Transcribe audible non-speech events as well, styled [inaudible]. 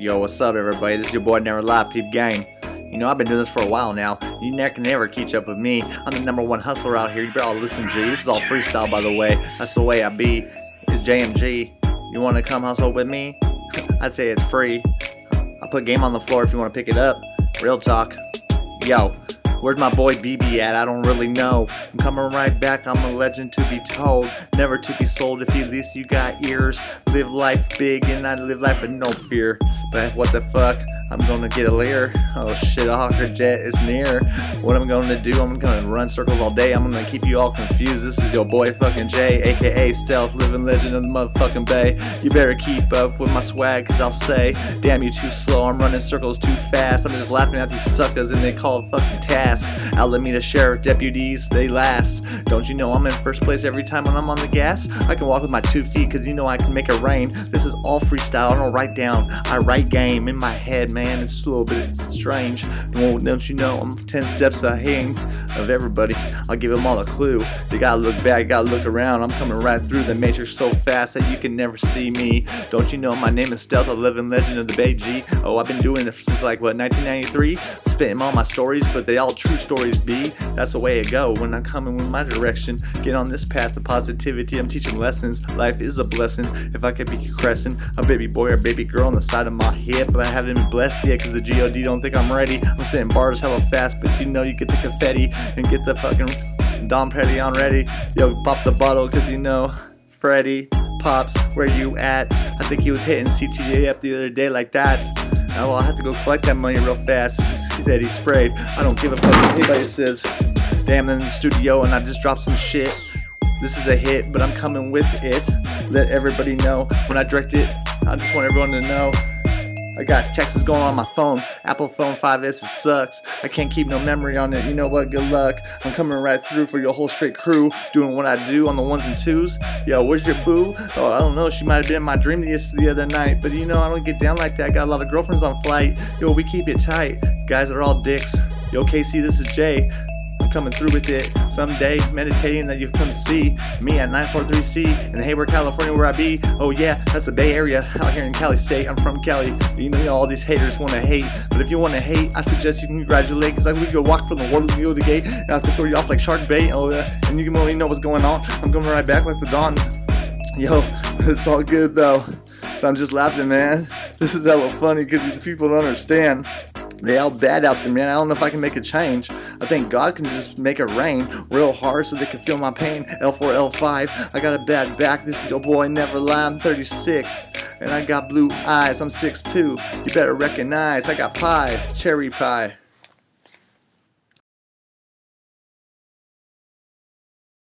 Yo, what's up, everybody? This is your boy Never Lie, Peep Gang. You know, I've been doing this for a while now. You never can never catch up with me. I'm the number one hustler out here. You better all listen, G. This is all freestyle, by the way. That's the way I be. It's JMG. You want to come hustle with me? [laughs] I'd say it's free. I put game on the floor if you want to pick it up. Real talk. Yo, Where's my boy BB at? I don't really know. I'm coming right back, I'm a legend to be told. Never to be sold if at least you got ears. Live life big and I live life with no fear. But what the fuck? I'm gonna get a leer. Oh shit, a hawker jet is near. What I'm gonna do? I'm gonna run circles all day. I'm gonna keep you all confused. This is your boy fucking Jay, aka Stealth, living legend of the motherfucking Bay. You better keep up with my swag, cause I'll say, damn you too slow. I'm running circles too fast. I'm just laughing at these suckers and they call it fucking task. Alameda Sheriff deputies, they last. Don't you know I'm in first place every time when I'm on the gas? I can walk with my two feet, cause you know I can make it rain. This is all freestyle, I don't write down. I write game in my head, man. It's a little bit strange. Well, don't you know I'm 10 steps ahead of everybody? I'll give them all a clue. They gotta look back, gotta look around. I'm coming right through the matrix so fast that you can never see me. Don't you know my name is Stealth, a living legend of the Bay G? Oh, I've been doing it since like what 1993. Spitting all my stories, but they all true stories be. That's the way it go when I'm coming with my direction. Get on this path of positivity. I'm teaching lessons. Life is a blessing. If I could be crescent, a baby boy or baby girl on the side of my hip, I haven't been blessed yet because the God don't think I'm ready. I'm spitting bars hella fast, but you know you get the confetti and get the fucking Dom Petty on ready. Yo, pop the bottle because you know Freddy pops. Where you at? I think he was hitting CTA up the other day like that. Now well, I have to go collect that money real fast that he sprayed. I don't give a fuck what anybody says. Damn, I'm in the studio and I just dropped some shit. This is a hit, but I'm coming with it. Let everybody know when I direct it. I just want everyone to know. I got texts going on my phone. Apple phone 5S, it sucks. I can't keep no memory on it. You know what? Good luck. I'm coming right through for your whole straight crew, doing what I do on the ones and twos. Yo, where's your boo? Oh, I don't know. She might have been in my dream the other night, but you know, I don't get down like that. I got a lot of girlfriends on flight. Yo, we keep it tight. Guys are all dicks. Yo, KC, this is Jay coming through with it someday. Meditating that you come see me at 943C in Hayward, California, where I be. Oh, yeah, that's the Bay Area out here in Cali State. I'm from Cali. You know, all these haters want to hate. But if you want to hate, I suggest you congratulate because we go walk from the water to the gate and I have to throw you off like shark bait. Oh, yeah, and you can only know what's going on. I'm coming right back like the dawn. Yo, [laughs] it's all good though. I'm just laughing, man. This is hella funny because people don't understand. They all bad out there, man. I don't know if I can make a change. I think God can just make it rain real hard so they can feel my pain. L4, L5, I got a bad back. This is your boy, never lie. I'm 36, and I got blue eyes. I'm 6'2. You better recognize I got pie, cherry pie.